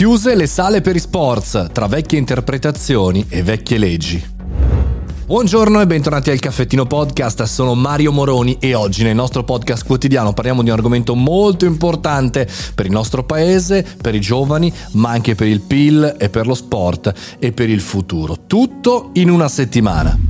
Chiuse le sale per i sports, tra vecchie interpretazioni e vecchie leggi. Buongiorno e bentornati al Caffettino Podcast, sono Mario Moroni e oggi nel nostro podcast quotidiano parliamo di un argomento molto importante per il nostro paese, per i giovani, ma anche per il PIL e per lo sport e per il futuro. Tutto in una settimana.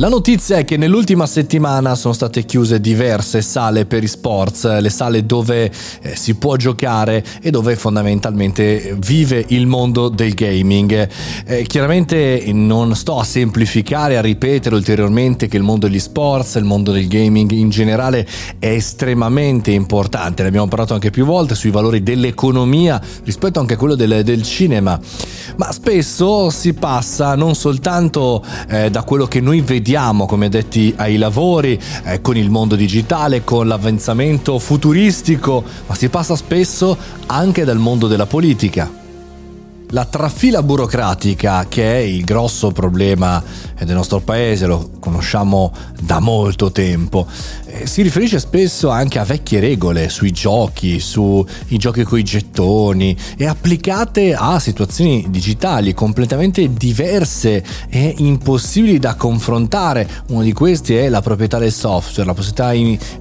La notizia è che nell'ultima settimana sono state chiuse diverse sale per i sports, le sale dove eh, si può giocare e dove fondamentalmente vive il mondo del gaming. Eh, chiaramente non sto a semplificare, a ripetere ulteriormente che il mondo degli sports, il mondo del gaming in generale è estremamente importante, ne abbiamo parlato anche più volte sui valori dell'economia rispetto anche a quello del, del cinema, ma spesso si passa non soltanto eh, da quello che noi vediamo, vediamo come addetti ai lavori, eh, con il mondo digitale, con l'avanzamento futuristico, ma si passa spesso anche dal mondo della politica. La trafila burocratica, che è il grosso problema del nostro paese, lo conosciamo da molto tempo, eh, si riferisce spesso anche a vecchie regole sui giochi, sui giochi con i gettoni e applicate a situazioni digitali completamente diverse e impossibili da confrontare. Uno di questi è la proprietà del software, la possibilità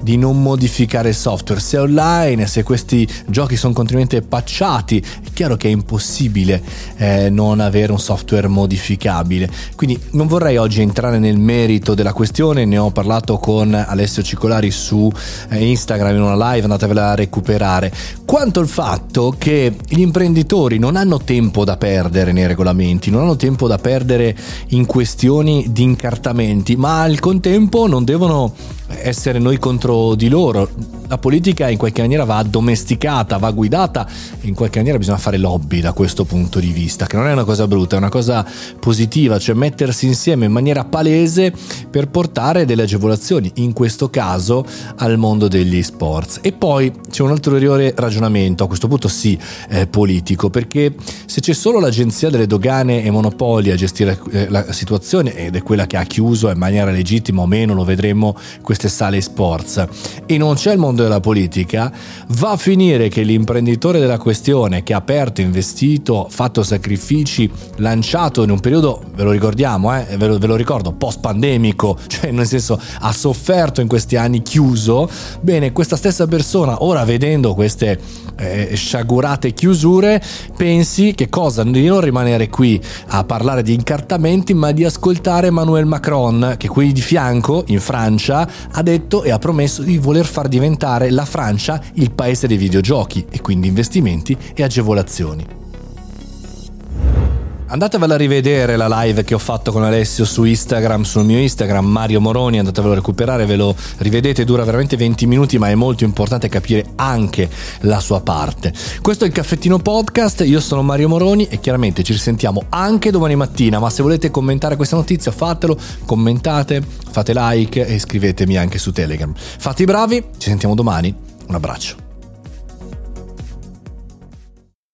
di non modificare il software. Se online, se questi giochi sono continuamente patchati, è chiaro che è impossibile eh, non avere un software modificabile. Quindi non vorrei oggi entrare nel merito della questione, ne ho parlato con Alessio particolari su eh, Instagram in una live, andatevela a recuperare, quanto il fatto che gli imprenditori non hanno tempo da perdere nei regolamenti, non hanno tempo da perdere in questioni di incartamenti, ma al contempo non devono essere noi contro di loro. La politica in qualche maniera va addomesticata, va guidata e in qualche maniera bisogna fare lobby da questo punto di vista, che non è una cosa brutta, è una cosa positiva, cioè mettersi insieme in maniera palese per portare delle agevolazioni, in questo caso al mondo degli sports. E poi c'è un ulteriore ragionamento, a questo punto sì, eh, politico, perché se c'è solo l'agenzia delle dogane e monopoli a gestire eh, la situazione ed è quella che ha chiuso in maniera legittima o meno, lo vedremo queste sale sports e non c'è il mondo della politica, va a finire che l'imprenditore della questione che ha aperto, investito, fatto sacrifici, lanciato in un periodo, ve lo ricordiamo, eh, ve, lo, ve lo ricordo, post pandemico, cioè nel senso ha sofferto in questi anni chiuso, bene, questa stessa persona ora vedendo queste eh, sciagurate chiusure, pensi che cosa? Di non rimanere qui a parlare di incartamenti, ma di ascoltare Emmanuel Macron, che qui di fianco, in Francia, ha detto e ha promesso di voler far diventare la Francia il paese dei videogiochi e quindi investimenti e agevolazioni. Andatevela a rivedere la live che ho fatto con Alessio su Instagram, sul mio Instagram, Mario Moroni, andatevelo a recuperare, ve lo rivedete, dura veramente 20 minuti, ma è molto importante capire anche la sua parte. Questo è il caffettino podcast, io sono Mario Moroni e chiaramente ci risentiamo anche domani mattina, ma se volete commentare questa notizia fatelo, commentate, fate like e iscrivetemi anche su Telegram. Fate i bravi, ci sentiamo domani, un abbraccio.